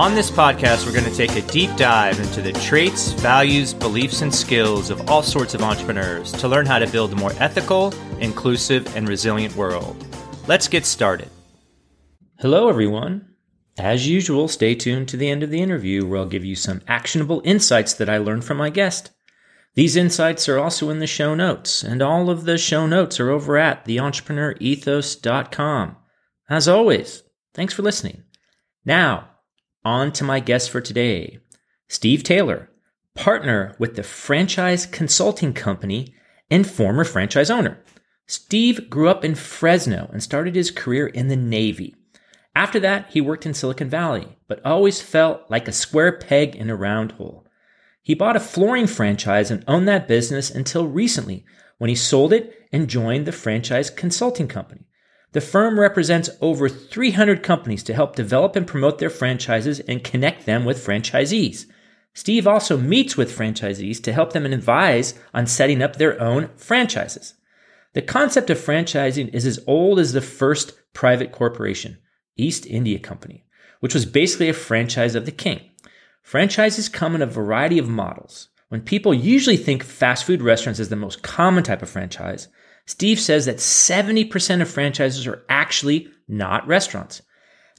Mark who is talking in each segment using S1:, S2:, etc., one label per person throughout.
S1: On this podcast, we're going to take a deep dive into the traits, values, beliefs, and skills of all sorts of entrepreneurs to learn how to build a more ethical, inclusive, and resilient world. Let's get started. Hello, everyone. As usual, stay tuned to the end of the interview where I'll give you some actionable insights that I learned from my guest. These insights are also in the show notes, and all of the show notes are over at theentrepreneurethos.com. As always, thanks for listening. Now, on to my guest for today, Steve Taylor, partner with the franchise consulting company and former franchise owner. Steve grew up in Fresno and started his career in the Navy. After that, he worked in Silicon Valley, but always felt like a square peg in a round hole. He bought a flooring franchise and owned that business until recently when he sold it and joined the franchise consulting company. The firm represents over 300 companies to help develop and promote their franchises and connect them with franchisees. Steve also meets with franchisees to help them advise on setting up their own franchises. The concept of franchising is as old as the first private corporation, East India Company, which was basically a franchise of the king. Franchises come in a variety of models. When people usually think fast food restaurants is the most common type of franchise, Steve says that 70% of franchises are actually not restaurants.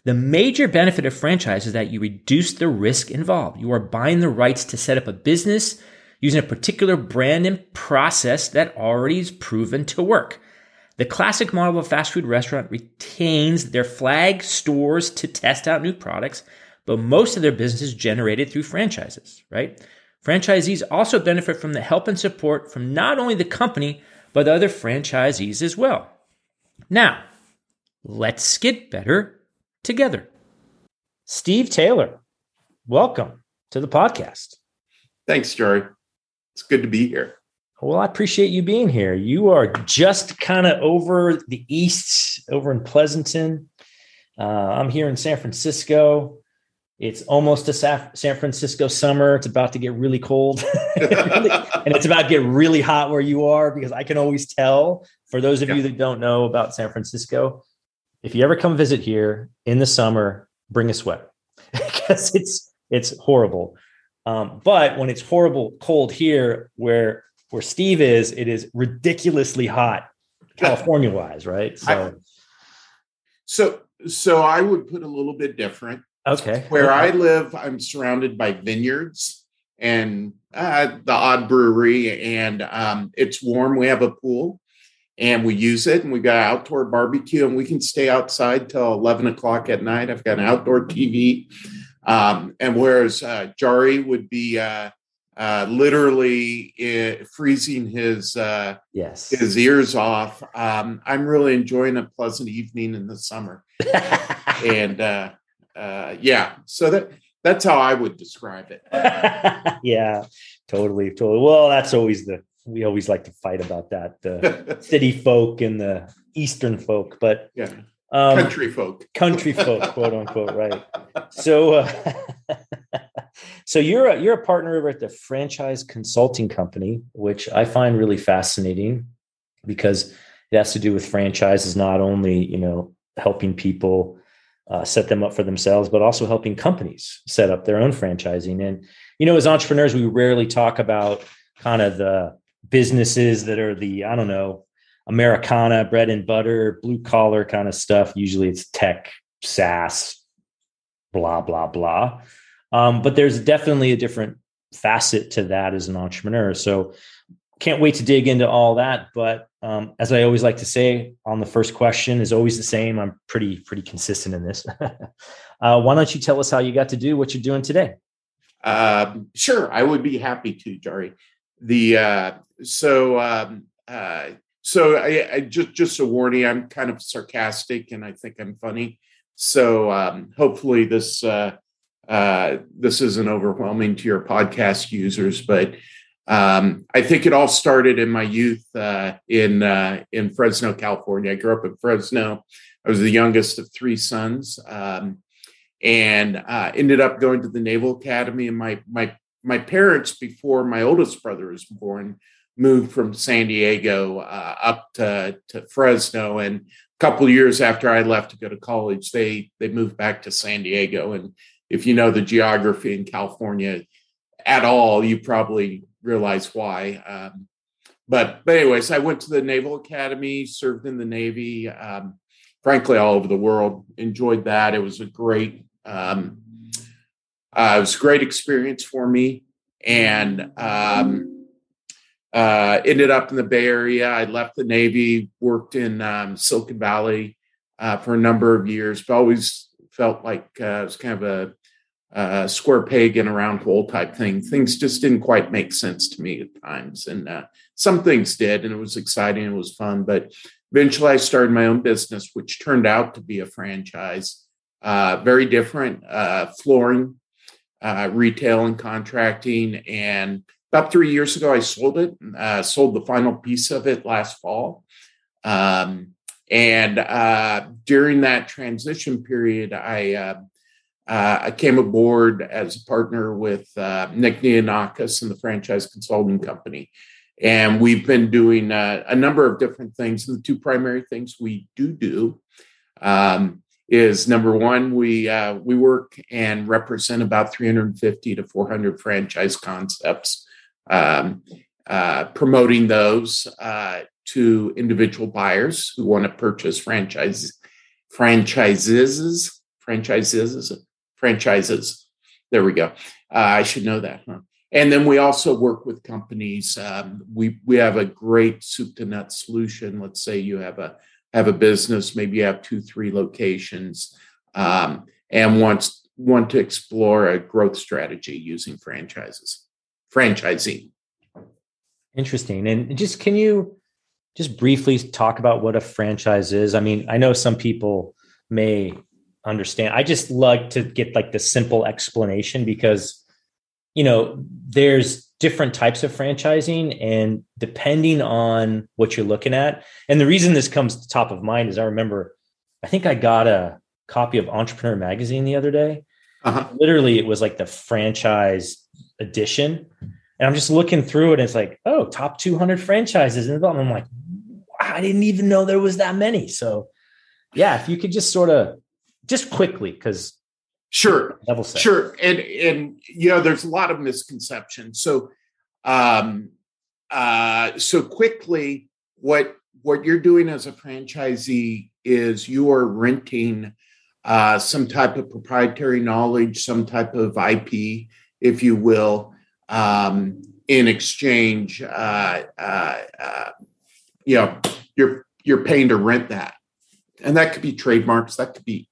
S1: The major benefit of franchise is that you reduce the risk involved. You are buying the rights to set up a business using a particular brand and process that already is proven to work. The classic model of a fast food restaurant retains their flag stores to test out new products, but most of their business is generated through franchises, right? Franchisees also benefit from the help and support from not only the company, but other franchisees as well. Now, let's get better together. Steve Taylor, welcome to the podcast.
S2: Thanks, Jerry. It's good to be here.
S1: Well, I appreciate you being here. You are just kind of over the east, over in Pleasanton. Uh, I'm here in San Francisco. It's almost a San Francisco summer. It's about to get really cold. and it's about to get really hot where you are because I can always tell for those of yeah. you that don't know about San Francisco, if you ever come visit here in the summer, bring a sweater because it's it's horrible. Um, but when it's horrible cold here, where where Steve is, it is ridiculously hot, California wise, right? So,
S2: I, so so I would put a little bit different.
S1: Okay.
S2: Where
S1: okay.
S2: I live, I'm surrounded by vineyards and uh, the odd brewery, and um, it's warm. We have a pool and we use it, and we got outdoor barbecue, and we can stay outside till 11 o'clock at night. I've got an outdoor TV. Um, and whereas uh, Jari would be uh, uh, literally uh, freezing his uh,
S1: yes
S2: his ears off, um, I'm really enjoying a pleasant evening in the summer. and uh, uh, yeah, so that that's how I would describe it.
S1: yeah, totally, totally. Well, that's always the we always like to fight about that the city folk and the eastern folk, but
S2: yeah. Um, country folk,
S1: country folk, quote unquote, right? So, uh, So you're a, you're a partner over at the Franchise Consulting Company, which I find really fascinating because it has to do with franchises, not only you know helping people uh, set them up for themselves, but also helping companies set up their own franchising. And you know, as entrepreneurs, we rarely talk about kind of the businesses that are the I don't know Americana, bread and butter, blue collar kind of stuff. Usually, it's tech, SaaS, blah blah blah. Um, but there's definitely a different facet to that as an entrepreneur. So can't wait to dig into all that. But um, as I always like to say on the first question is always the same. I'm pretty, pretty consistent in this. uh, why don't you tell us how you got to do what you're doing today?
S2: Um, sure. I would be happy to, Jari. The, uh, so, um, uh, so I, I, just, just a warning, I'm kind of sarcastic and I think I'm funny. So, um, hopefully this, uh, uh, this isn't overwhelming to your podcast users, but um, I think it all started in my youth uh, in uh, in Fresno, California. I grew up in Fresno. I was the youngest of three sons, um, and uh, ended up going to the Naval Academy. And my my my parents, before my oldest brother was born, moved from San Diego uh, up to, to Fresno. And a couple years after I left to go to college, they they moved back to San Diego and if you know the geography in California at all, you probably realize why. Um, but but anyways, I went to the Naval Academy, served in the Navy. Um, frankly, all over the world, enjoyed that. It was a great um, uh, it was a great experience for me, and um, uh, ended up in the Bay Area. I left the Navy, worked in um, Silicon Valley uh, for a number of years, but always felt like uh, it was kind of a uh, square peg in a round hole type thing. Things just didn't quite make sense to me at times, and uh, some things did, and it was exciting, it was fun. But eventually, I started my own business, which turned out to be a franchise. Uh, very different uh, flooring, uh, retail, and contracting. And about three years ago, I sold it. Uh, sold the final piece of it last fall. Um, and during that transition period, I uh, I came aboard as a partner with uh, Nick Neonakis and the Franchise Consulting Company. And we've been doing uh, a number of different things. And the two primary things we do do um, is number one, we uh, we work and represent about 350 to 400 franchise concepts, um, uh, promoting those uh, to individual buyers who want to purchase franchise franchises franchises franchises. There we go. Uh, I should know that. Huh? And then we also work with companies. Um, we we have a great soup to nut solution. Let's say you have a have a business, maybe you have two, three locations, um, and wants want to explore a growth strategy using franchises, franchising.
S1: Interesting. And just can you just briefly talk about what a franchise is? I mean, I know some people may understand. I just like to get like the simple explanation because, you know, there's different types of franchising and depending on what you're looking at. And the reason this comes to top of mind is I remember, I think I got a copy of Entrepreneur Magazine the other day. Uh-huh. Literally, it was like the franchise edition. And I'm just looking through it and it's like, oh, top 200 franchises in development. I'm like, I didn't even know there was that many. So, yeah, if you could just sort of just quickly because
S2: sure level set. sure and and you know there's a lot of misconceptions so um uh so quickly what what you're doing as a franchisee is you are renting uh, some type of proprietary knowledge, some type of IP, if you will, um, in exchange. Uh, uh, uh, you know, you're you're paying to rent that, and that could be trademarks, that could be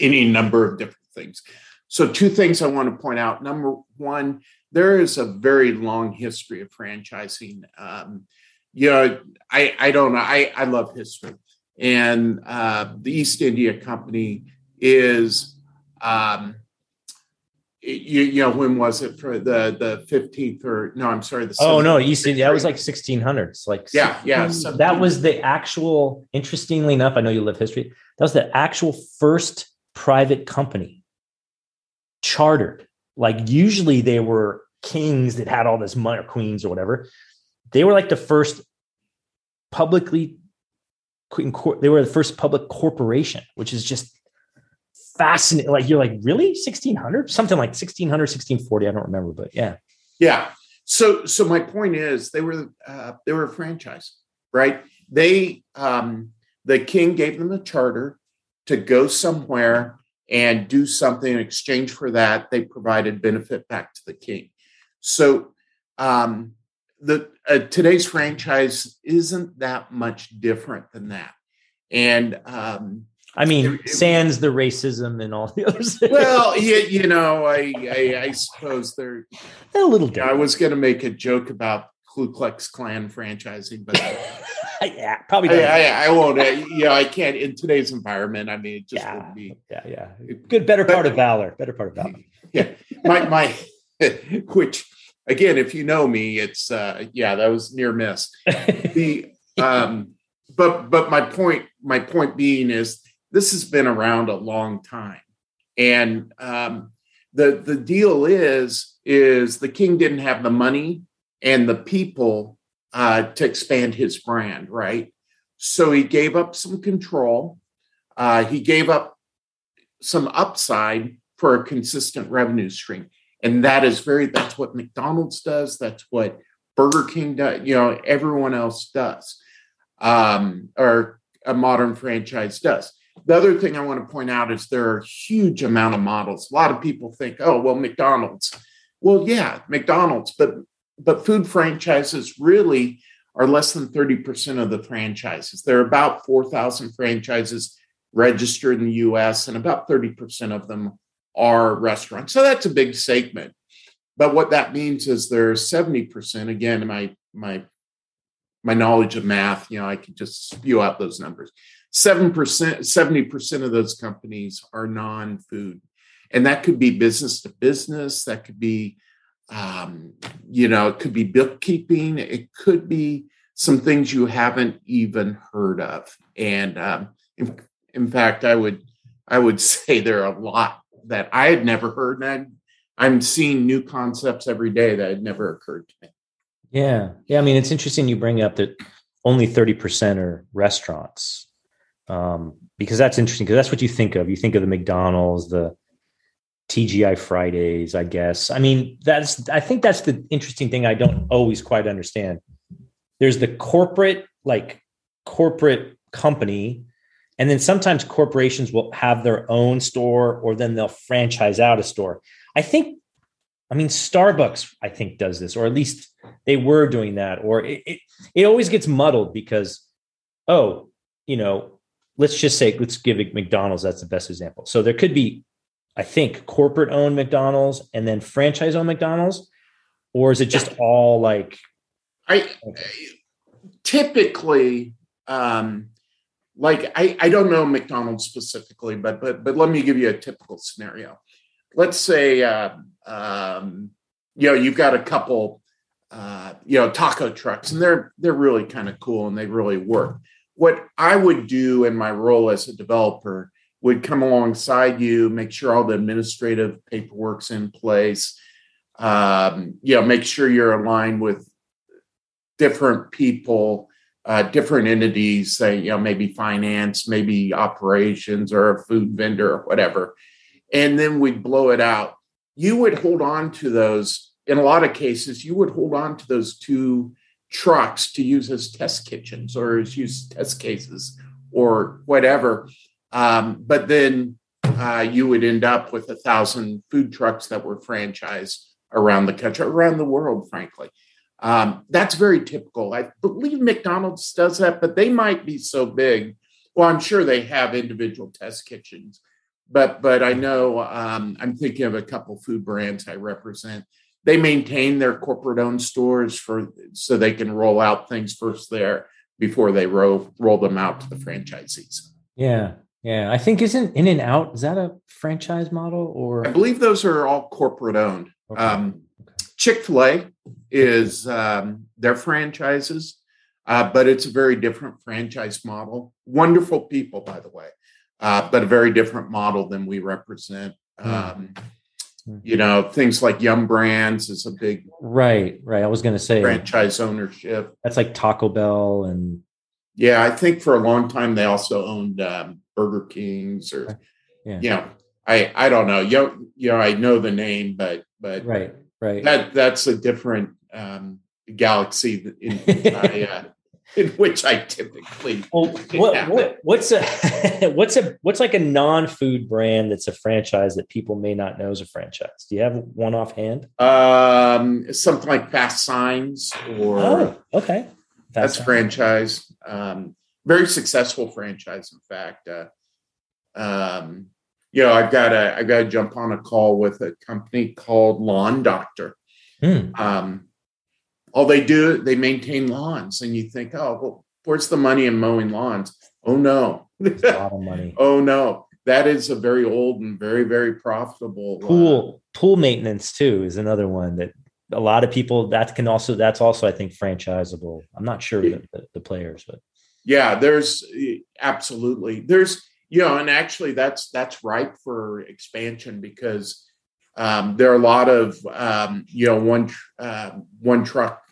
S2: any number of different things. So, two things I want to point out. Number one, there is a very long history of franchising. Um, you know, I, I don't know, I, I love history. And uh, the East India Company is, um, you, you know, when was it for the the 15th or no, I'm sorry, the
S1: oh no, East India, that was like 1600s. Like,
S2: yeah, yeah.
S1: So that was the actual, interestingly enough, I know you live history, that was the actual first private company chartered like usually they were kings that had all this money or queens or whatever. They were like the first publicly they were the first public corporation, which is just fascinating. Like you're like, really? 1600? Something like 1600, 1640. I don't remember, but yeah.
S2: Yeah. So so my point is they were uh, they were a franchise, right? They um the king gave them a charter to go somewhere and do something in exchange for that. They provided benefit back to the king. So um, the uh, today's franchise isn't that much different than that. And um,
S1: I mean, it, sans the racism and all the others.
S2: well, you, you know, I, I, I suppose they're,
S1: they're a little different.
S2: I was going to make a joke about Ku Klux Klan franchising, but
S1: yeah, probably.
S2: I, I, I, won't. I, you know, I can't in today's environment. I mean, it just
S1: yeah,
S2: wouldn't be.
S1: Yeah, yeah. Good, better part of valor. Better part of valor.
S2: Yeah, my my, which again, if you know me, it's uh yeah, that was near miss. the um, but but my point my point being is this has been around a long time, and um, the the deal is is the king didn't have the money and the people uh, to expand his brand, right? So he gave up some control. Uh, he gave up some upside for a consistent revenue stream. And that is very, that's what McDonald's does. That's what Burger King does. You know, everyone else does, um, or a modern franchise does. The other thing I want to point out is there are a huge amount of models. A lot of people think, oh, well, McDonald's. Well, yeah, McDonald's, but but food franchises really are less than 30% of the franchises. There are about 4,000 franchises registered in the US, and about 30% of them are restaurants. So that's a big segment. But what that means is there's 70%. Again, my my my knowledge of math, you know, I could just spew out those numbers. 7%, 70% of those companies are non-food. And that could be business to business, that could be um, you know, it could be bookkeeping, it could be some things you haven't even heard of. And um, in, in, fact, I would I would say there are a lot that I had never heard, and I'm, I'm seeing new concepts every day that had never occurred to me.
S1: Yeah, yeah. I mean, it's interesting you bring up that only thirty percent are restaurants, um, because that's interesting. Because that's what you think of. You think of the McDonald's, the TGI Fridays, I guess. I mean, that's I think that's the interesting thing I don't always quite understand. There's the corporate, like corporate company, and then sometimes corporations will have their own store or then they'll franchise out a store. I think, I mean, Starbucks, I think, does this, or at least they were doing that, or it, it, it always gets muddled because, oh, you know, let's just say, let's give McDonald's, that's the best example. So there could be I think corporate owned McDonald's and then franchise owned McDonald's, or is it just all like?
S2: I typically um, like I, I don't know McDonald's specifically, but but but let me give you a typical scenario. Let's say uh, um, you know you've got a couple uh, you know taco trucks, and they're they're really kind of cool and they really work. What I would do in my role as a developer would come alongside you, make sure all the administrative paperwork's in place. Um, you know, make sure you're aligned with different people, uh, different entities, say, you know, maybe finance, maybe operations or a food vendor or whatever. And then we'd blow it out. You would hold on to those. In a lot of cases, you would hold on to those two trucks to use as test kitchens or as use test cases or whatever. Um, but then uh, you would end up with a thousand food trucks that were franchised around the country, around the world, frankly. Um, that's very typical. I believe McDonald's does that, but they might be so big. Well, I'm sure they have individual test kitchens, but but I know um, I'm thinking of a couple food brands I represent. They maintain their corporate owned stores for so they can roll out things first there before they roll roll them out to the franchisees.
S1: Yeah, yeah, I think isn't In-N-Out is that a franchise model or
S2: I believe those are all corporate owned. Okay. Um, Chick Fil A is um, their franchises, uh, but it's a very different franchise model. Wonderful people, by the way, uh, but a very different model than we represent. Mm. Um, Hmm. You know, things like Yum Brands is a big
S1: right, right. I was going to say
S2: franchise ownership.
S1: That's like Taco Bell and
S2: yeah, I think for a long time they also owned um, Burger Kings or yeah. you know, I I don't know. You, you know, I know the name, but but
S1: right, right.
S2: That that's a different um, galaxy in, I, uh, in which I typically.
S1: Well, what, what, what's a what's a what's like a non-food brand that's a franchise that people may not know is a franchise? Do you have one offhand?
S2: Um, something like FASTSIGNS or
S1: oh, okay,
S2: That's Signs. franchise. Um, very successful franchise, in fact. Uh, um, you know, I've got to I've got to jump on a call with a company called Lawn Doctor. Hmm. Um, all they do they maintain lawns and you think oh well where's the money in mowing lawns oh no
S1: a lot of money
S2: oh no that is a very old and very very profitable
S1: uh, pool uh, pool maintenance too is another one that a lot of people that can also that's also i think franchisable i'm not sure the, the, players but
S2: yeah there's absolutely there's you know and actually that's that's ripe for expansion because um, there are a lot of um, you know one uh, one truck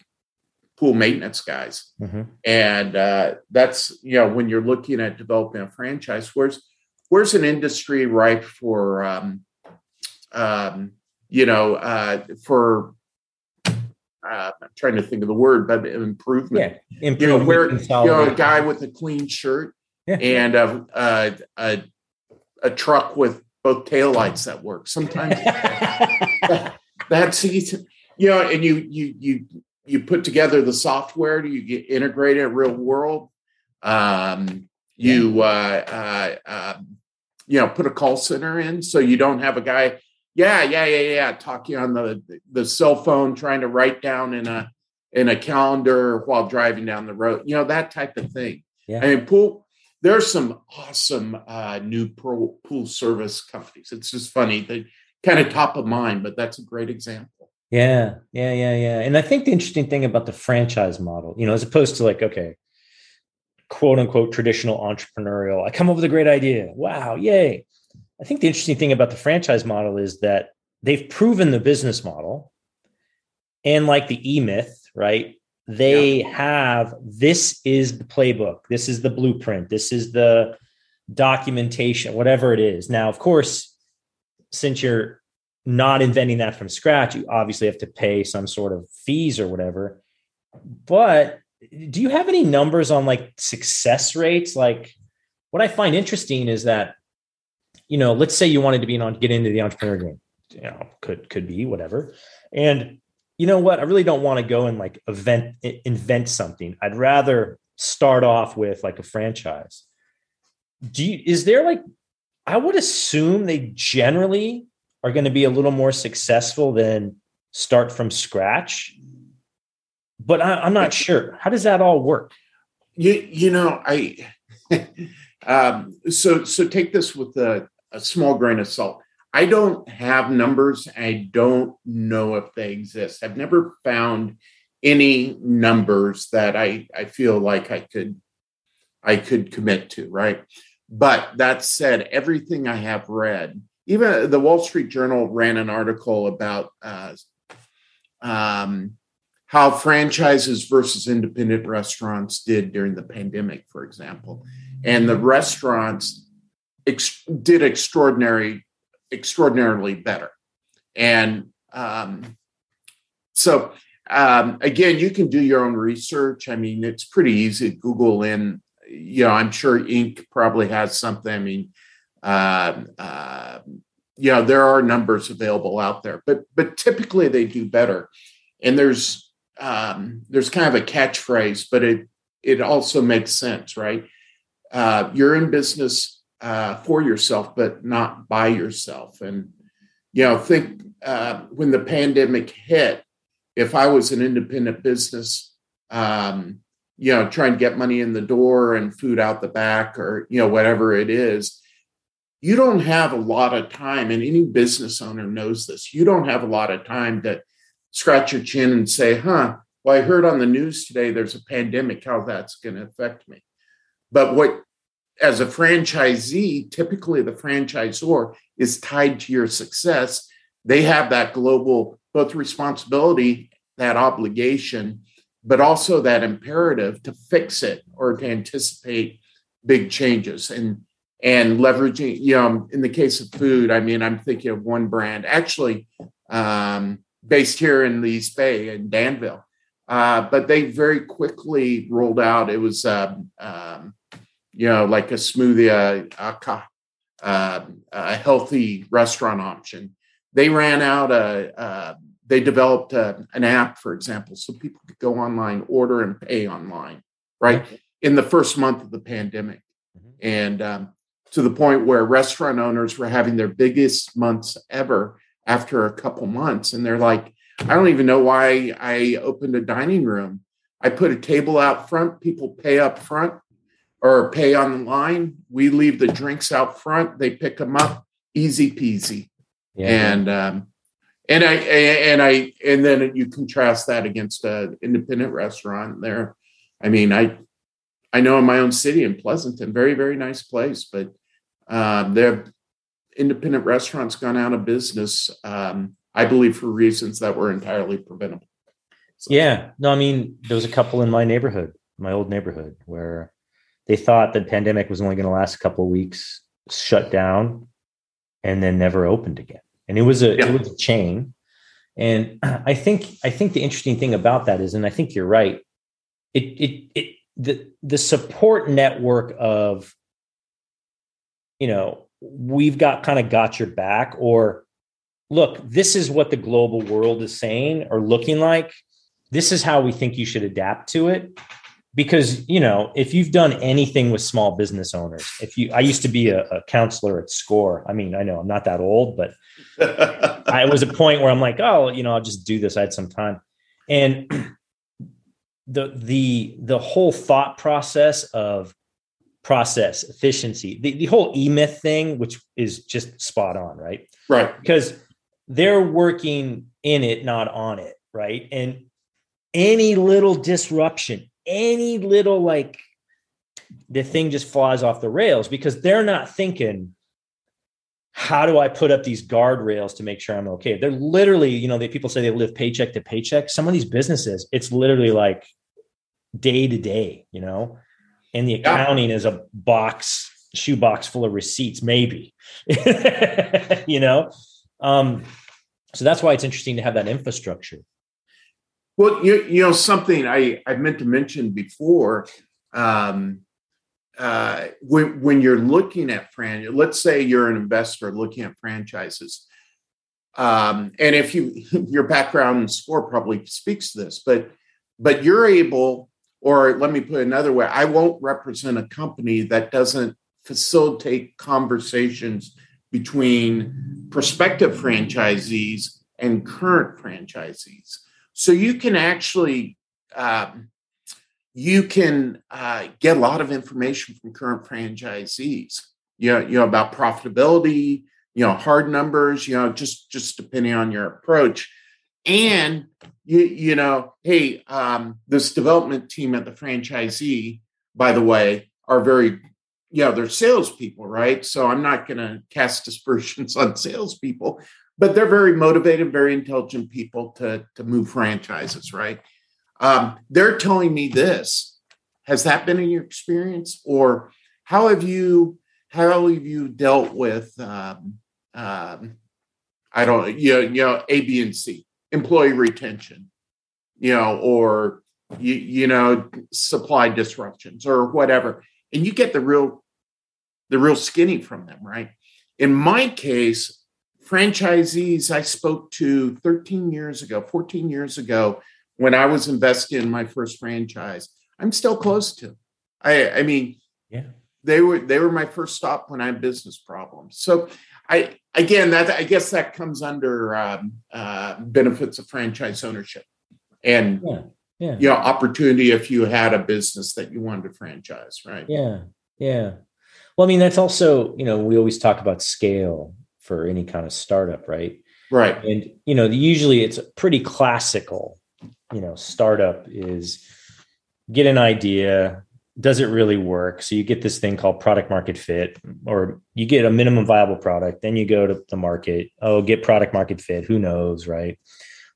S2: pool maintenance guys. Mm-hmm. And uh, that's, you know, when you're looking at developing a franchise, where's where's an industry ripe for, um, um, you know, uh, for uh, I'm trying to think of the word, but improvement.
S1: Yeah, improvement. You know,
S2: where you know a guy with a clean shirt yeah. and a, a, a, a truck with both taillights that work. Sometimes that, that's easy. You know, and you you you you put together the software do you get integrated real world um, you uh, uh, uh, you know put a call center in so you don't have a guy yeah yeah yeah yeah talking on the the cell phone trying to write down in a in a calendar while driving down the road you know that type of thing yeah. i mean pool there's some awesome uh, new pool, pool service companies it's just funny they kind of top of mind but that's a great example
S1: yeah, yeah, yeah, yeah. And I think the interesting thing about the franchise model, you know, as opposed to like, okay, quote unquote traditional entrepreneurial, I come up with a great idea. Wow, yay. I think the interesting thing about the franchise model is that they've proven the business model. And like the E Myth, right? They yeah. have this is the playbook, this is the blueprint, this is the documentation, whatever it is. Now, of course, since you're not inventing that from scratch, you obviously have to pay some sort of fees or whatever. But do you have any numbers on like success rates? Like what I find interesting is that, you know, let's say you wanted to be on get into the entrepreneur game, you know, could could be whatever. And you know what? I really don't want to go and like event invent something. I'd rather start off with like a franchise. Do you, is there like I would assume they generally are going to be a little more successful than start from scratch. But I, am not sure. How does that all work?
S2: You, you know, I um, so so take this with a, a small grain of salt. I don't have numbers. I don't know if they exist. I've never found any numbers that I, I feel like I could I could commit to, right? But that said, everything I have read even the Wall Street Journal ran an article about uh, um, how franchises versus independent restaurants did during the pandemic, for example, and the restaurants ex- did extraordinary, extraordinarily better. And um, so, um, again, you can do your own research. I mean, it's pretty easy. Google in, you know, I'm sure Inc. probably has something. I mean, uh, uh, you know there are numbers available out there but but typically they do better and there's um, there's kind of a catchphrase but it it also makes sense right uh, you're in business uh, for yourself but not by yourself and you know think uh, when the pandemic hit if i was an independent business um, you know trying to get money in the door and food out the back or you know whatever it is you don't have a lot of time, and any business owner knows this. You don't have a lot of time to scratch your chin and say, huh, well, I heard on the news today there's a pandemic, how that's going to affect me. But what, as a franchisee, typically the franchisor is tied to your success. They have that global both responsibility, that obligation, but also that imperative to fix it or to anticipate big changes. And and leveraging you know in the case of food i mean i'm thinking of one brand actually um, based here in the east bay in danville. Uh, but they very quickly rolled out it was um, um, you know like a smoothie a, a, a, healthy restaurant option they ran out a, a they developed a, an app for example so people could go online order and pay online right in the first month of the pandemic mm-hmm. and um, to the point where restaurant owners were having their biggest months ever after a couple months and they're like I don't even know why I opened a dining room. I put a table out front, people pay up front or pay online. We leave the drinks out front, they pick them up, easy peasy. Yeah. And um, and I and I and then you contrast that against an independent restaurant there. I mean, I I know in my own city in Pleasanton, very very nice place, but um, their independent restaurants gone out of business. Um, I believe for reasons that were entirely preventable.
S1: So. Yeah, no, I mean there was a couple in my neighborhood, my old neighborhood, where they thought the pandemic was only going to last a couple of weeks, shut down, and then never opened again. And it was a yeah. it was a chain. And I think I think the interesting thing about that is, and I think you're right, it it it the the support network of you know we've got kind of got your back or look, this is what the global world is saying or looking like. This is how we think you should adapt to it. Because, you know, if you've done anything with small business owners, if you, I used to be a, a counselor at SCORE. I mean, I know I'm not that old, but I was a point where I'm like, oh, you know, I'll just do this. I had some time. And the, the, the whole thought process of process efficiency, the, the whole E myth thing, which is just spot on, right?
S2: Right.
S1: Because they're working in it, not on it, right? And any little disruption, any little like the thing just flies off the rails because they're not thinking, how do I put up these guardrails to make sure I'm okay? They're literally, you know, they people say they live paycheck to paycheck. Some of these businesses, it's literally like day to day, you know, and the accounting yeah. is a box, shoebox full of receipts, maybe, you know. Um, so that's why it's interesting to have that infrastructure.
S2: Well, you, you know, something I, I meant to mention before, um, uh, when, when you're looking at franchise, let's say you're an investor looking at franchises. Um, and if you, your background in SCORE probably speaks to this, but, but you're able, or let me put it another way, I won't represent a company that doesn't facilitate conversations between prospective franchisees and current franchisees. So you can actually um, you can uh, get a lot of information from current franchisees. You know, you know about profitability, you know, hard numbers, you know, just just depending on your approach. And you, you know, hey, um, this development team at the franchisee, by the way, are very yeah, they're salespeople, right? So I'm not going to cast dispersions on salespeople, but they're very motivated, very intelligent people to to move franchises, right? Um, they're telling me this. Has that been in your experience, or how have you how have you dealt with? Um, um, I don't, you know, you know, A, B, and C, employee retention, you know, or you, you know, supply disruptions or whatever, and you get the real the real skinny from them, right? In my case, franchisees I spoke to 13 years ago, 14 years ago, when I was investing in my first franchise, I'm still close to. I, I mean, yeah, they were they were my first stop when I had business problems. So I again that I guess that comes under um, uh, benefits of franchise ownership and yeah, yeah. you know opportunity if you had a business that you wanted to franchise, right?
S1: Yeah, yeah. Well, I mean, that's also, you know, we always talk about scale for any kind of startup, right?
S2: Right.
S1: And, you know, usually it's pretty classical, you know, startup is get an idea, does it really work? So you get this thing called product market fit, or you get a minimum viable product, then you go to the market. Oh, get product market fit. Who knows, right?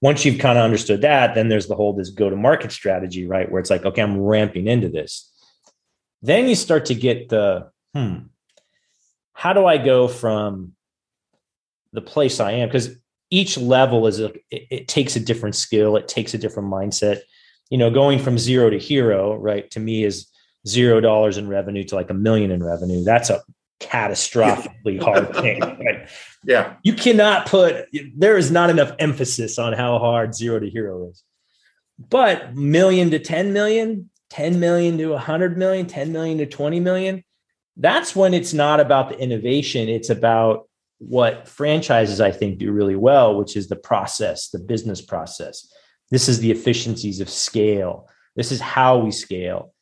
S1: Once you've kind of understood that, then there's the whole this go to market strategy, right? Where it's like, okay, I'm ramping into this. Then you start to get the hmm, how do I go from the place I am? Because each level is a it, it takes a different skill, it takes a different mindset. You know, going from zero to hero, right? To me is zero dollars in revenue to like a million in revenue. That's a catastrophically hard thing. Right?
S2: Yeah.
S1: You cannot put there is not enough emphasis on how hard zero to hero is. But million to 10 million, 10 million to 100 million, 10 million to 20 million, that's when it's not about the innovation. It's about what franchises I think do really well, which is the process, the business process. This is the efficiencies of scale. This is how we scale.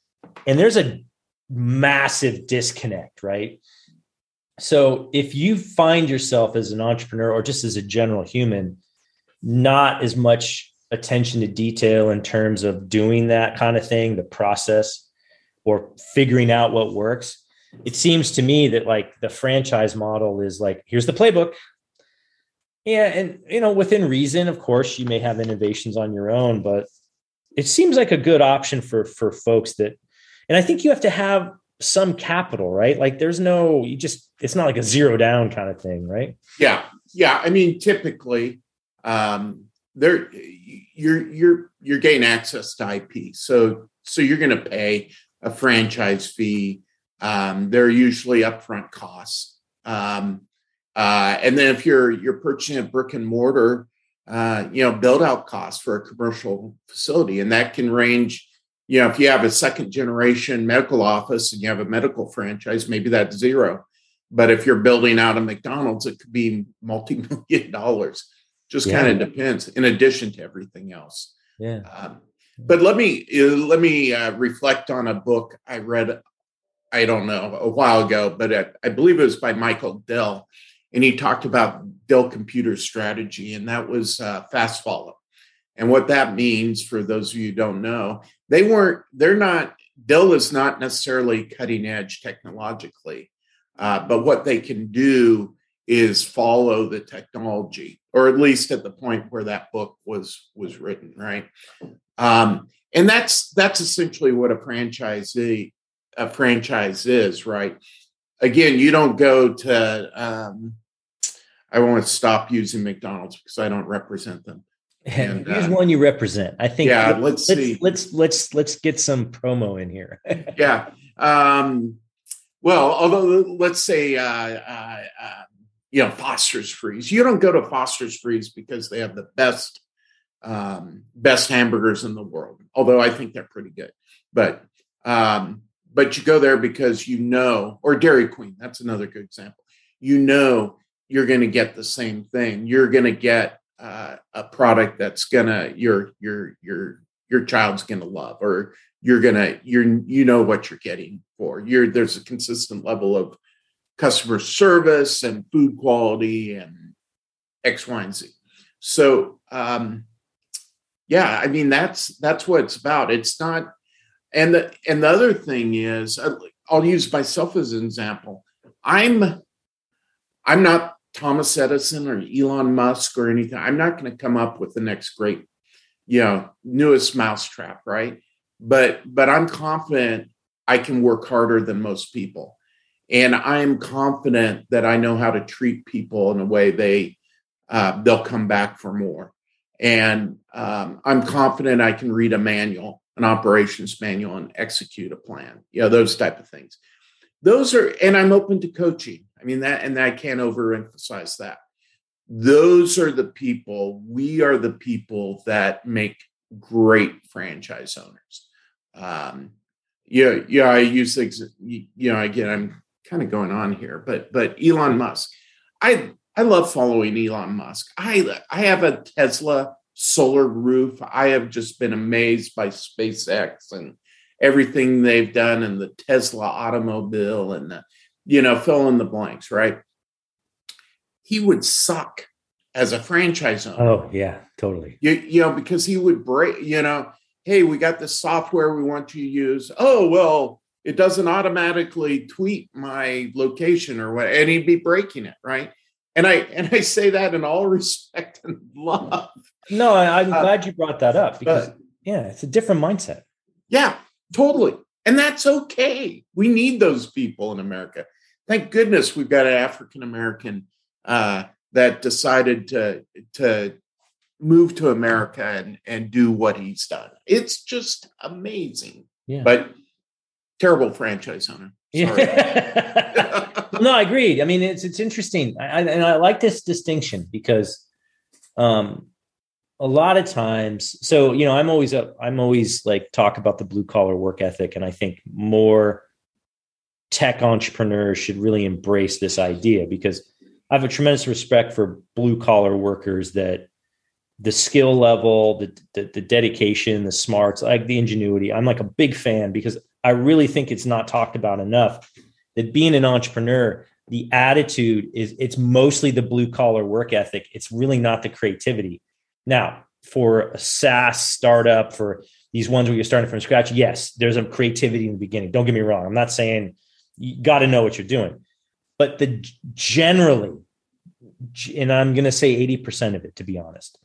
S1: And there's a massive disconnect, right? So if you find yourself as an entrepreneur or just as a general human, not as much attention to detail in terms of doing that kind of thing, the process or figuring out what works, it seems to me that like the franchise model is like, here's the playbook. Yeah. And, you know, within reason, of course, you may have innovations on your own, but it seems like a good option for, for folks that, and I think you have to have some capital, right? Like there's no, you just, it's not like a zero down kind of thing, right?
S2: Yeah. Yeah. I mean, typically, um, there you're you're you're getting access to IP. So so you're going to pay a franchise fee. Um, they're usually upfront costs. Um, uh, and then if you're you're purchasing a brick and mortar, uh, you know, build out costs for a commercial facility, and that can range you know, if you have a second generation medical office and you have a medical franchise, maybe that's zero. But if you're building out a McDonald's, it could be multi million dollars. Just yeah. kind of depends. In addition to everything else.
S1: Yeah.
S2: Um, but let me uh, let me uh, reflect on a book I read. I don't know a while ago, but I, I believe it was by Michael Dell, and he talked about Dell Computer Strategy, and that was uh, fast follow. And what that means for those of you don't know, they weren't, they're not, Dell is not necessarily cutting edge technologically, uh, but what they can do is follow the technology, or at least at the point where that book was was written, right? Um, and that's that's essentially what a franchise a franchise is, right? Again, you don't go to um, I won't stop using McDonald's because I don't represent them.
S1: And, Here's uh, one you represent. I think.
S2: Yeah, let's, let's see.
S1: Let's let's let's get some promo in here.
S2: yeah. Um, well, although let's say, uh, uh, uh, you know, Foster's Freeze. You don't go to Foster's Freeze because they have the best um, best hamburgers in the world. Although I think they're pretty good, but um, but you go there because you know, or Dairy Queen. That's another good example. You know, you're going to get the same thing. You're going to get uh, a product that's gonna your your your your child's gonna love or you're gonna you're you know what you're getting for you're there's a consistent level of customer service and food quality and x y and z so um yeah i mean that's that's what it's about it's not and the and the other thing is uh, i'll use myself as an example i'm i'm not Thomas Edison or Elon Musk or anything. I'm not going to come up with the next great, you know, newest mousetrap, right? But but I'm confident I can work harder than most people. And I'm confident that I know how to treat people in a way they uh, they'll come back for more. And um, I'm confident I can read a manual, an operations manual, and execute a plan. You know, those type of things. Those are, and I'm open to coaching. I mean that, and I can't overemphasize that. Those are the people. We are the people that make great franchise owners. Um, yeah, yeah. I use things, you know again. I'm kind of going on here, but but Elon Musk. I I love following Elon Musk. I I have a Tesla solar roof. I have just been amazed by SpaceX and everything they've done and the Tesla automobile and the you know, fill in the blanks, right? He would suck as a franchise owner.
S1: Oh, yeah, totally.
S2: You, you know, because he would break, you know, hey, we got the software we want you to use. Oh, well, it doesn't automatically tweet my location or what, and he'd be breaking it, right? And I and I say that in all respect and love.
S1: No, I, am uh, glad you brought that up because but, yeah, it's a different mindset.
S2: Yeah, totally. And that's okay. We need those people in America. Thank goodness we've got an African American uh, that decided to to move to America and, and do what he's done. It's just amazing. Yeah. But terrible franchise owner.
S1: Yeah. no, I agreed. I mean, it's it's interesting, I, and I like this distinction because, um, a lot of times, so you know, I'm always a, I'm always like talk about the blue collar work ethic, and I think more tech entrepreneurs should really embrace this idea because I have a tremendous respect for blue collar workers that the skill level, the, the, the dedication, the smarts, like the ingenuity. I'm like a big fan because I really think it's not talked about enough that being an entrepreneur, the attitude is it's mostly the blue collar work ethic. It's really not the creativity. Now, for a SaaS startup, for these ones where you're starting from scratch, yes, there's a creativity in the beginning. Don't get me wrong. I'm not saying you got to know what you're doing, but the generally, and I'm going to say 80% of it, to be honest,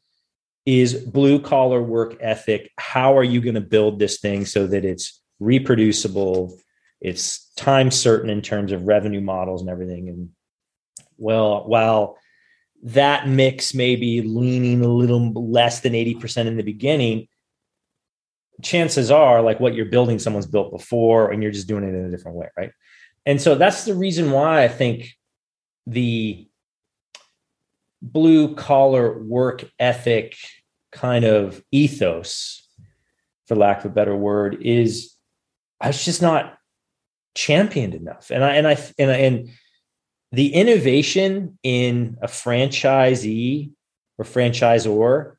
S1: is blue collar work ethic. How are you going to build this thing so that it's reproducible? It's time certain in terms of revenue models and everything. And well, while that mix may be leaning a little less than 80% in the beginning, chances are like what you're building, someone's built before, and you're just doing it in a different way. Right. And so that's the reason why I think the blue collar work ethic kind of ethos, for lack of a better word, is it's just not championed enough. And I and I and and the innovation in a franchisee or franchisor,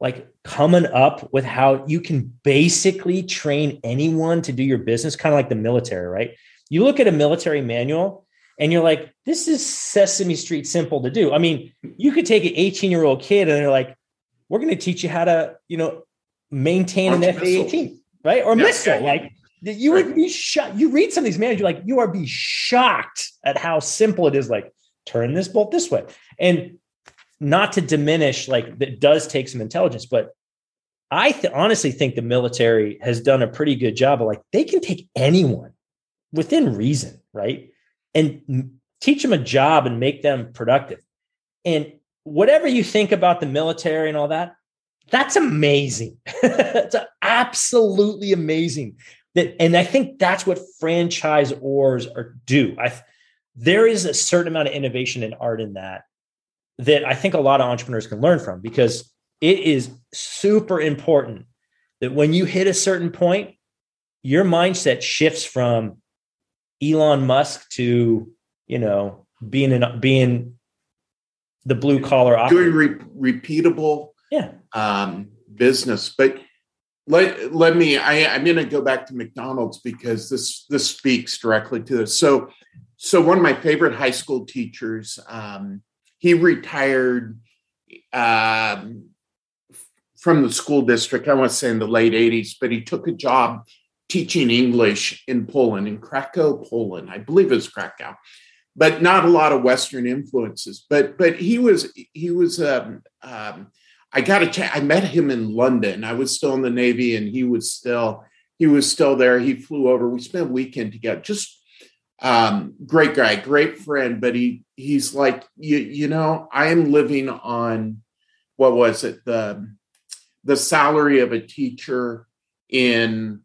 S1: like coming up with how you can basically train anyone to do your business, kind of like the military, right? You look at a military manual and you're like, this is Sesame Street simple to do. I mean, you could take an 18 year old kid and they're like, we're going to teach you how to, you know, maintain an F 18, right? Or yeah, missile. Yeah, Like you would be shocked. You read some of these manuals, you're like, you are be shocked at how simple it is. Like, turn this bolt this way. And not to diminish, like, that does take some intelligence, but I th- honestly think the military has done a pretty good job of like, they can take anyone within reason, right? and teach them a job and make them productive. And whatever you think about the military and all that, that's amazing. it's absolutely amazing. That, and I think that's what franchisors are do. I there is a certain amount of innovation and art in that that I think a lot of entrepreneurs can learn from because it is super important that when you hit a certain point, your mindset shifts from Elon Musk to you know being an being the blue collar
S2: doing re- repeatable
S1: yeah.
S2: um, business. But let let me I, i'm going to go back to mcdonald's because this this speaks directly to this so so one of my favorite high school teachers um, he retired um, from the school district i want to say in the late 80s but he took a job teaching English in Poland, in Krakow, Poland. I believe it's Krakow, but not a lot of Western influences. But but he was he was. Um, um, I got a chance. I met him in London. I was still in the Navy, and he was still he was still there. He flew over. We spent a weekend together. Just um, great guy, great friend. But he he's like you you know I am living on what was it the the salary of a teacher in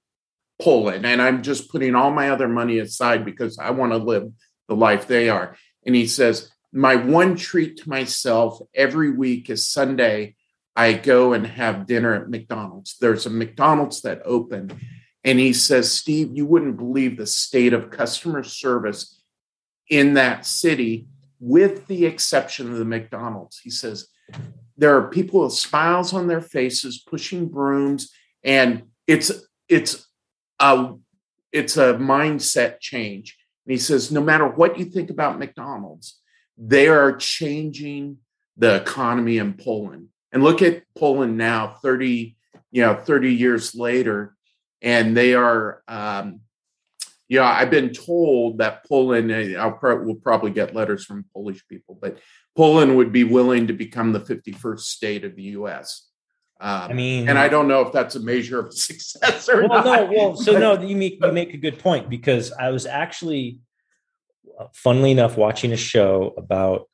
S2: Poland. And I'm just putting all my other money aside because I want to live the life they are. And he says, My one treat to myself every week is Sunday. I go and have dinner at McDonald's. There's a McDonald's that opened. And he says, Steve, you wouldn't believe the state of customer service in that city, with the exception of the McDonald's. He says, there are people with smiles on their faces pushing brooms and it's it's a it's a mindset change. And he says, no matter what you think about McDonald's, they are changing the economy in Poland. And look at Poland now, 30, you know, 30 years later, and they are um, Yeah, I've been told that Poland, I'll pro- we'll probably get letters from Polish people, but Poland would be willing to become the 51st state of the U.S. Um,
S1: I mean,
S2: and I don't know if that's a measure of success or
S1: well,
S2: not.
S1: no, well, so no, you make you make a good point because I was actually, uh, funnily enough, watching a show about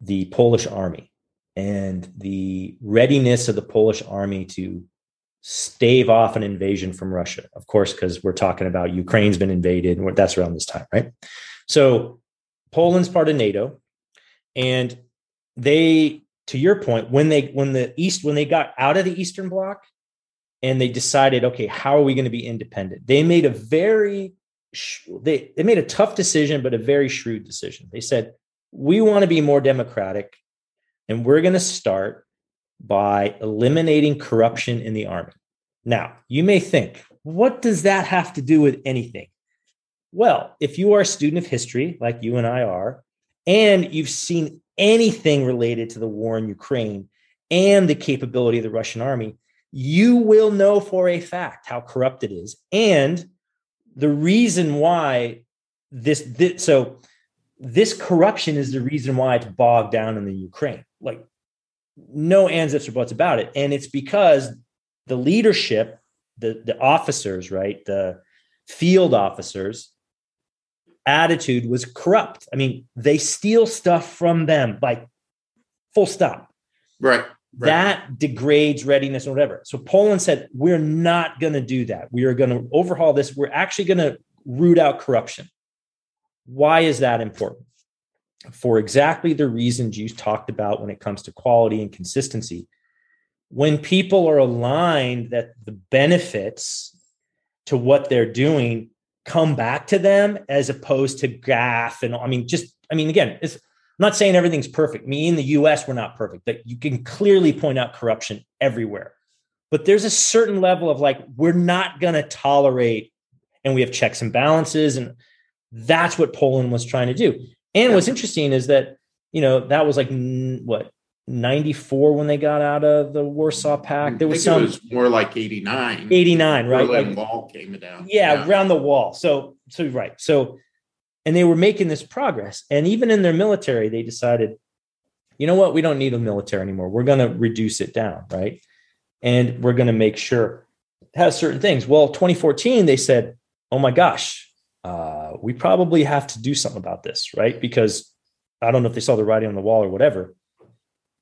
S1: the Polish army and the readiness of the Polish army to stave off an invasion from Russia. Of course, because we're talking about Ukraine's been invaded. And that's around this time, right? So Poland's part of NATO, and they, to your point, when they when the East when they got out of the Eastern Bloc, and they decided, okay, how are we going to be independent? They made a very they they made a tough decision, but a very shrewd decision. They said we want to be more democratic, and we're going to start by eliminating corruption in the army. Now, you may think, what does that have to do with anything? Well, if you are a student of history, like you and I are, and you've seen anything related to the war in Ukraine and the capability of the Russian army, you will know for a fact how corrupt it is. And the reason why this, this so this corruption is the reason why it's bogged down in the Ukraine. Like no ands, ifs, or buts about it. And it's because the leadership, the, the officers, right, the field officers, attitude was corrupt. I mean, they steal stuff from them, like full stop.
S2: Right. right.
S1: That degrades readiness or whatever. So Poland said, we're not going to do that. We are going to overhaul this. We're actually going to root out corruption. Why is that important? For exactly the reasons you talked about when it comes to quality and consistency. When people are aligned that the benefits to what they're doing come back to them as opposed to gaff and I mean just I mean again it's I'm not saying everything's perfect. Me in the US we're not perfect. But you can clearly point out corruption everywhere. But there's a certain level of like we're not going to tolerate and we have checks and balances and that's what Poland was trying to do. And yeah. what's interesting is that, you know, that was like what 94 when they got out of the Warsaw mm-hmm. Pact. There was some was
S2: more like 89.
S1: 89, right?
S2: Berlin like, Wall came down.
S1: Yeah, yeah, around the wall. So so right. So and they were making this progress. And even in their military, they decided, you know what, we don't need a military anymore. We're going to reduce it down, right? And we're going to make sure it has certain things. Well, 2014, they said, oh my gosh, uh, we probably have to do something about this, right? Because I don't know if they saw the writing on the wall or whatever.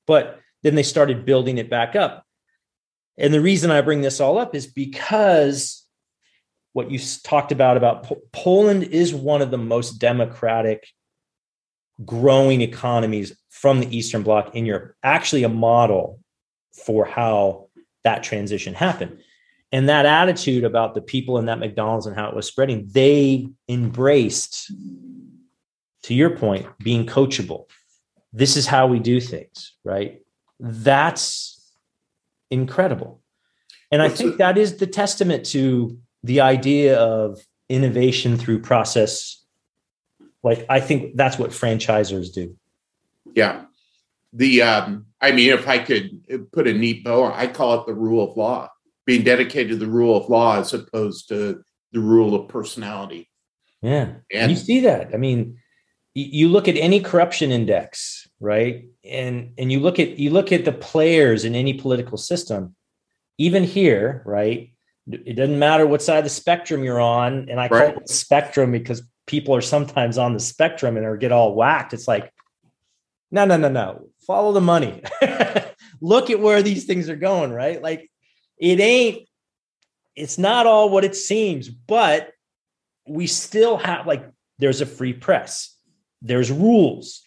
S1: But then they started building it back up. And the reason I bring this all up is because what you talked about about Poland is one of the most democratic growing economies from the Eastern Bloc in Europe, actually a model for how that transition happened and that attitude about the people in that McDonald's and how it was spreading, they embraced, to your point, being coachable. This is how we do things, right? That's incredible. And I think that is the testament to the idea of innovation through process. Like, I think that's what franchisors do.
S2: Yeah. The, um, I mean, if I could put a neat bow, I call it the rule of law being dedicated to the rule of law as opposed to the rule of personality.
S1: Yeah. And you see that. I mean, you look at any corruption index, right? And and you look at you look at the players in any political system, even here, right? It doesn't matter what side of the spectrum you're on. And I right. call it spectrum because people are sometimes on the spectrum and are get all whacked. It's like, no, no, no, no. Follow the money. look at where these things are going, right? Like it ain't it's not all what it seems but we still have like there's a free press. There's rules.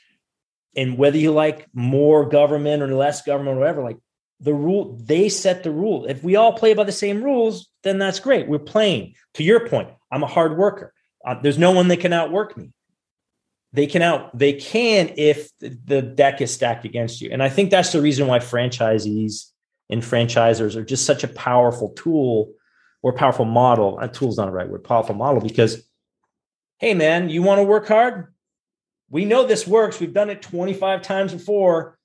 S1: And whether you like more government or less government or whatever like the rule they set the rule. If we all play by the same rules then that's great. We're playing. To your point i'm a hard worker. Uh, there's no one that can outwork me. They can out they can if the deck is stacked against you. And i think that's the reason why franchisees and franchisers are just such a powerful tool or powerful model. A tool is not a right word, powerful model because, hey, man, you want to work hard? We know this works. We've done it 25 times before.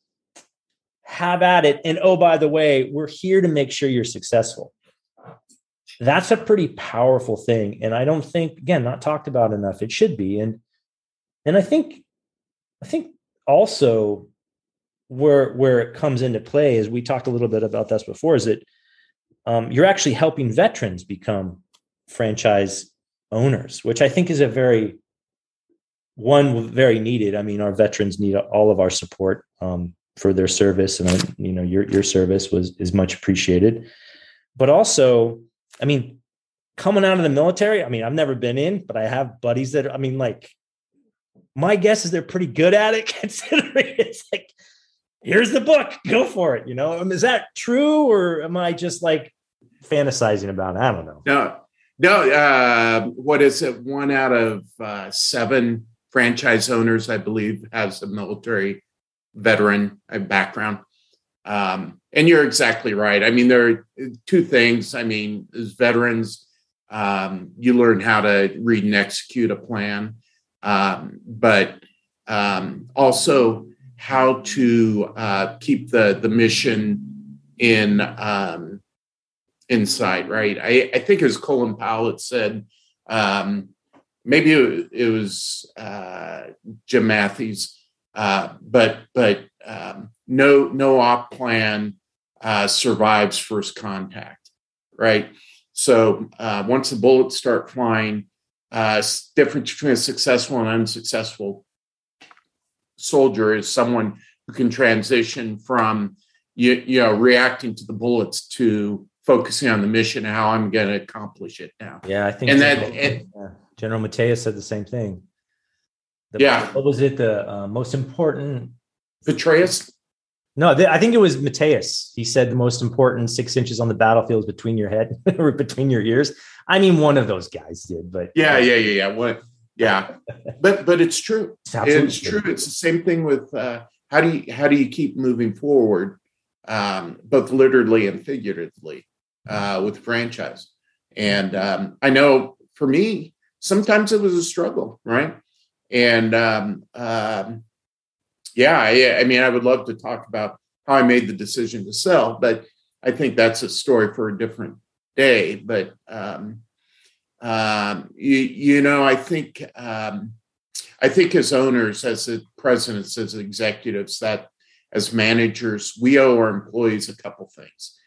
S1: Have at it. And oh, by the way, we're here to make sure you're successful. that's a pretty powerful thing. And I don't think, again, not talked about enough. It should be. And and I think I think also where where it comes into play is we talked a little bit about this before, is that um, you're actually helping veterans become franchise owners, which I think is a very one very needed. I mean, our veterans need all of our support um, for their service, and you know, your your service was is much appreciated. But also, I mean, coming out of the military, I mean, I've never been in, but I have buddies that I mean, like, my guess is they're pretty good at it, considering it's like, here's the book, go for it. You know, mean, is that true, or am I just like fantasizing about it? I don't know.
S2: No, no. Uh, what is it? One out of uh, seven franchise owners, I believe, has a military veteran background. Um, and you're exactly right. I mean, there are two things. I mean, as veterans, um, you learn how to read and execute a plan, um, but um, also how to uh, keep the the mission in um. Right. I, I think as Colin Powell said, um, maybe it, it was uh, Jim Mattis, uh, but but um, no no op plan uh, survives first contact, right? So uh, once the bullets start flying, uh, difference between a successful and unsuccessful soldier is someone who can transition from you, you know reacting to the bullets to focusing on the mission and how I'm going to accomplish it now.
S1: Yeah, I think
S2: and that and,
S1: General Mattis said the same thing. The,
S2: yeah.
S1: What was it? The uh, most important.
S2: Petraeus?
S1: No, I think it was Mattis. He said the most important six inches on the battlefield is between your head or between your ears. I mean, one of those guys did, but
S2: yeah, yeah, yeah, yeah. What? Yeah, but but it's true. It's, it's true. It's the same thing with uh, how do you how do you keep moving forward, um, both literally and figuratively, uh, with franchise. And um, I know for me, sometimes it was a struggle, right? And um, um, yeah, I, I, mean, I would love to talk about how I made the decision to sell, but I think that's a story for a different day. But um, um, you, you, know, I think um, I think as owners, as presidents, as executives, that as managers, we owe our employees a couple things,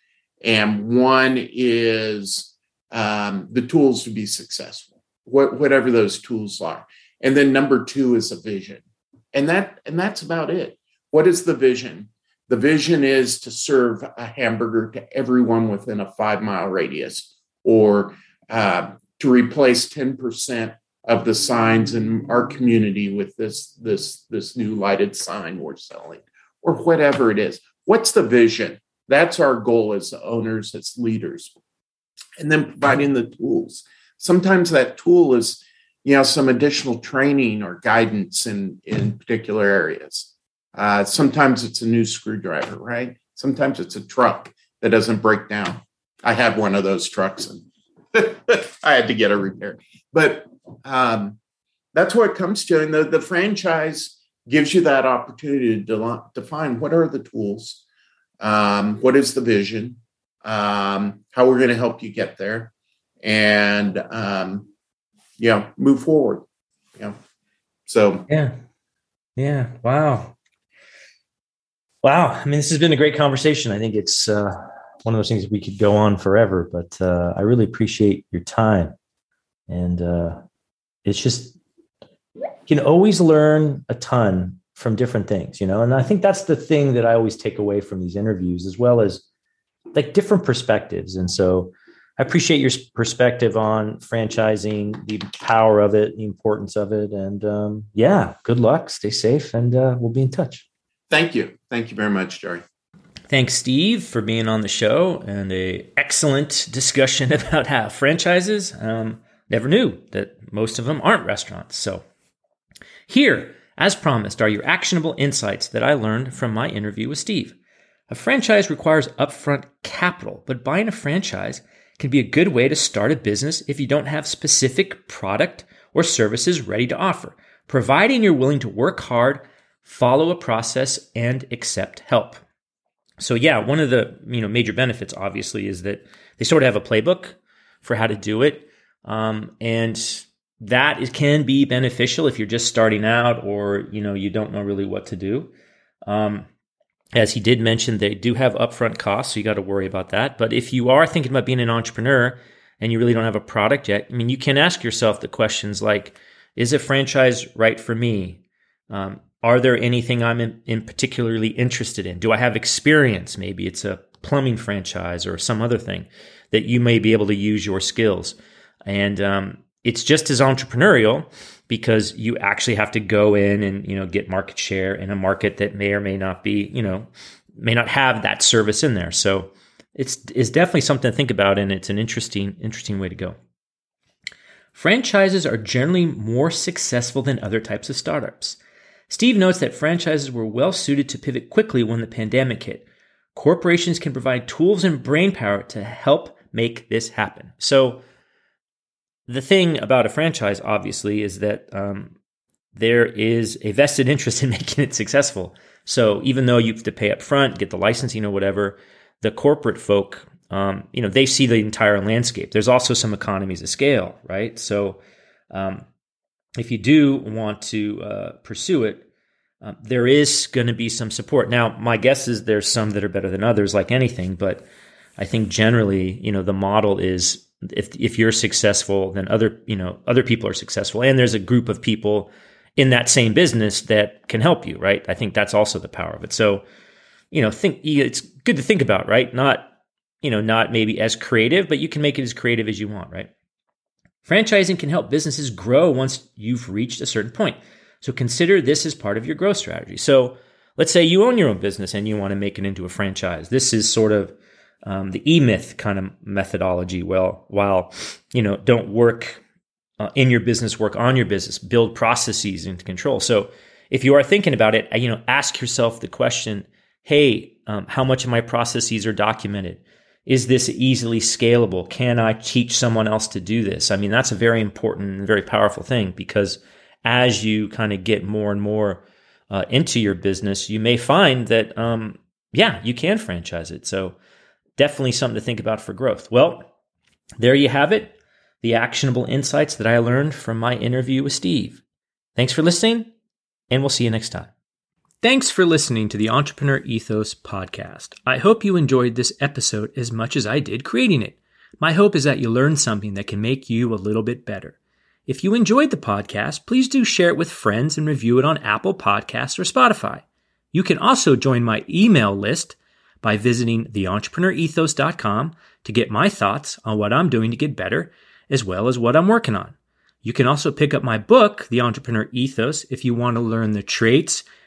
S2: and one is um, the tools to be successful what, whatever those tools are. And then number two is a vision. And that and that's about it. What is the vision? The vision is to serve a hamburger to everyone within a five mile radius, or uh, to replace 10% of the signs in our community with this, this, this new lighted sign we're selling, or whatever it is. What's the vision? That's our goal as owners, as leaders. And then providing the tools sometimes that tool is you know some additional training or guidance in in particular areas uh, sometimes it's a new screwdriver right sometimes it's a truck that doesn't break down i had one of those trucks and i had to get a repair but um, that's what it comes to and the, the franchise gives you that opportunity to define what are the tools um, what is the vision um, how we're going to help you get there and um, you know move forward. Know, so
S1: yeah, yeah, wow, wow. I mean, this has been a great conversation. I think it's uh, one of those things we could go on forever, but uh, I really appreciate your time, and uh, it's just you can always learn a ton from different things, you know. And I think that's the thing that I always take away from these interviews, as well as like different perspectives. And so I appreciate your perspective on franchising, the power of it, the importance of it, and um, yeah, good luck, stay safe, and uh, we'll be in touch.
S2: Thank you, thank you very much, Jerry.
S1: Thanks, Steve, for being on the show and a excellent discussion about how franchises. Um, never knew that most of them aren't restaurants. So, here, as promised, are your actionable insights that I learned from my interview with Steve. A franchise requires upfront capital, but buying a franchise can be a good way to start a business if you don't have specific product or services ready to offer, providing you're willing to work hard, follow a process, and accept help. So yeah, one of the you know major benefits obviously is that they sort of have a playbook for how to do it. Um, and that is, can be beneficial if you're just starting out or, you know, you don't know really what to do. Um, as he did mention, they do have upfront costs, so you got to worry about that. But if you are thinking about being an entrepreneur and you really don't have a product yet, I mean, you can ask yourself the questions like, is a franchise right for me? Um, are there anything I'm in, in particularly interested in? Do I have experience? Maybe it's a plumbing franchise or some other thing that you may be able to use your skills. And um, it's just as entrepreneurial because you actually have to go in and you know get market share in a market that may or may not be you know may not have that service in there. So it's it's definitely something to think about, and it's an interesting interesting way to go. Franchises are generally more successful than other types of startups. Steve notes that franchises were well suited to pivot quickly when the pandemic hit. Corporations can provide tools and brain power to help make this happen. So, the thing about a franchise, obviously, is that um, there is a vested interest in making it successful. So, even though you have to pay up front, get the licensing or whatever, the corporate folk, um, you know, they see the entire landscape. There's also some economies of scale, right? So, um, if you do want to uh, pursue it, uh, there is going to be some support. Now, my guess is there's some that are better than others, like anything, but I think generally, you know, the model is if if you're successful, then other you know other people are successful, and there's a group of people in that same business that can help you, right? I think that's also the power of it. So, you know, think it's good to think about, right? Not you know, not maybe as creative, but you can make it as creative as you want, right? Franchising can help businesses grow once you've reached a certain point. So consider this as part of your growth strategy. So let's say you own your own business and you want to make it into a franchise. This is sort of um, the e-myth kind of methodology. Well, while you know, don't work uh, in your business, work on your business, build processes into control. So if you are thinking about it, you know, ask yourself the question: Hey, um, how much of my processes are documented? Is this easily scalable? Can I teach someone else to do this? I mean, that's a very important and very powerful thing because as you kind of get more and more uh, into your business, you may find that, um, yeah, you can franchise it. So definitely something to think about for growth. Well, there you have it. The actionable insights that I learned from my interview with Steve. Thanks for listening, and we'll see you next time. Thanks for listening to the Entrepreneur Ethos podcast. I hope you enjoyed this episode as much as I did creating it. My hope is that you learned something that can make you a little bit better. If you enjoyed the podcast, please do share it with friends and review it on Apple Podcasts or Spotify. You can also join my email list by visiting theentrepreneurethos.com to get my thoughts on what I'm doing to get better, as well as what I'm working on. You can also pick up my book, The Entrepreneur Ethos, if you want to learn the traits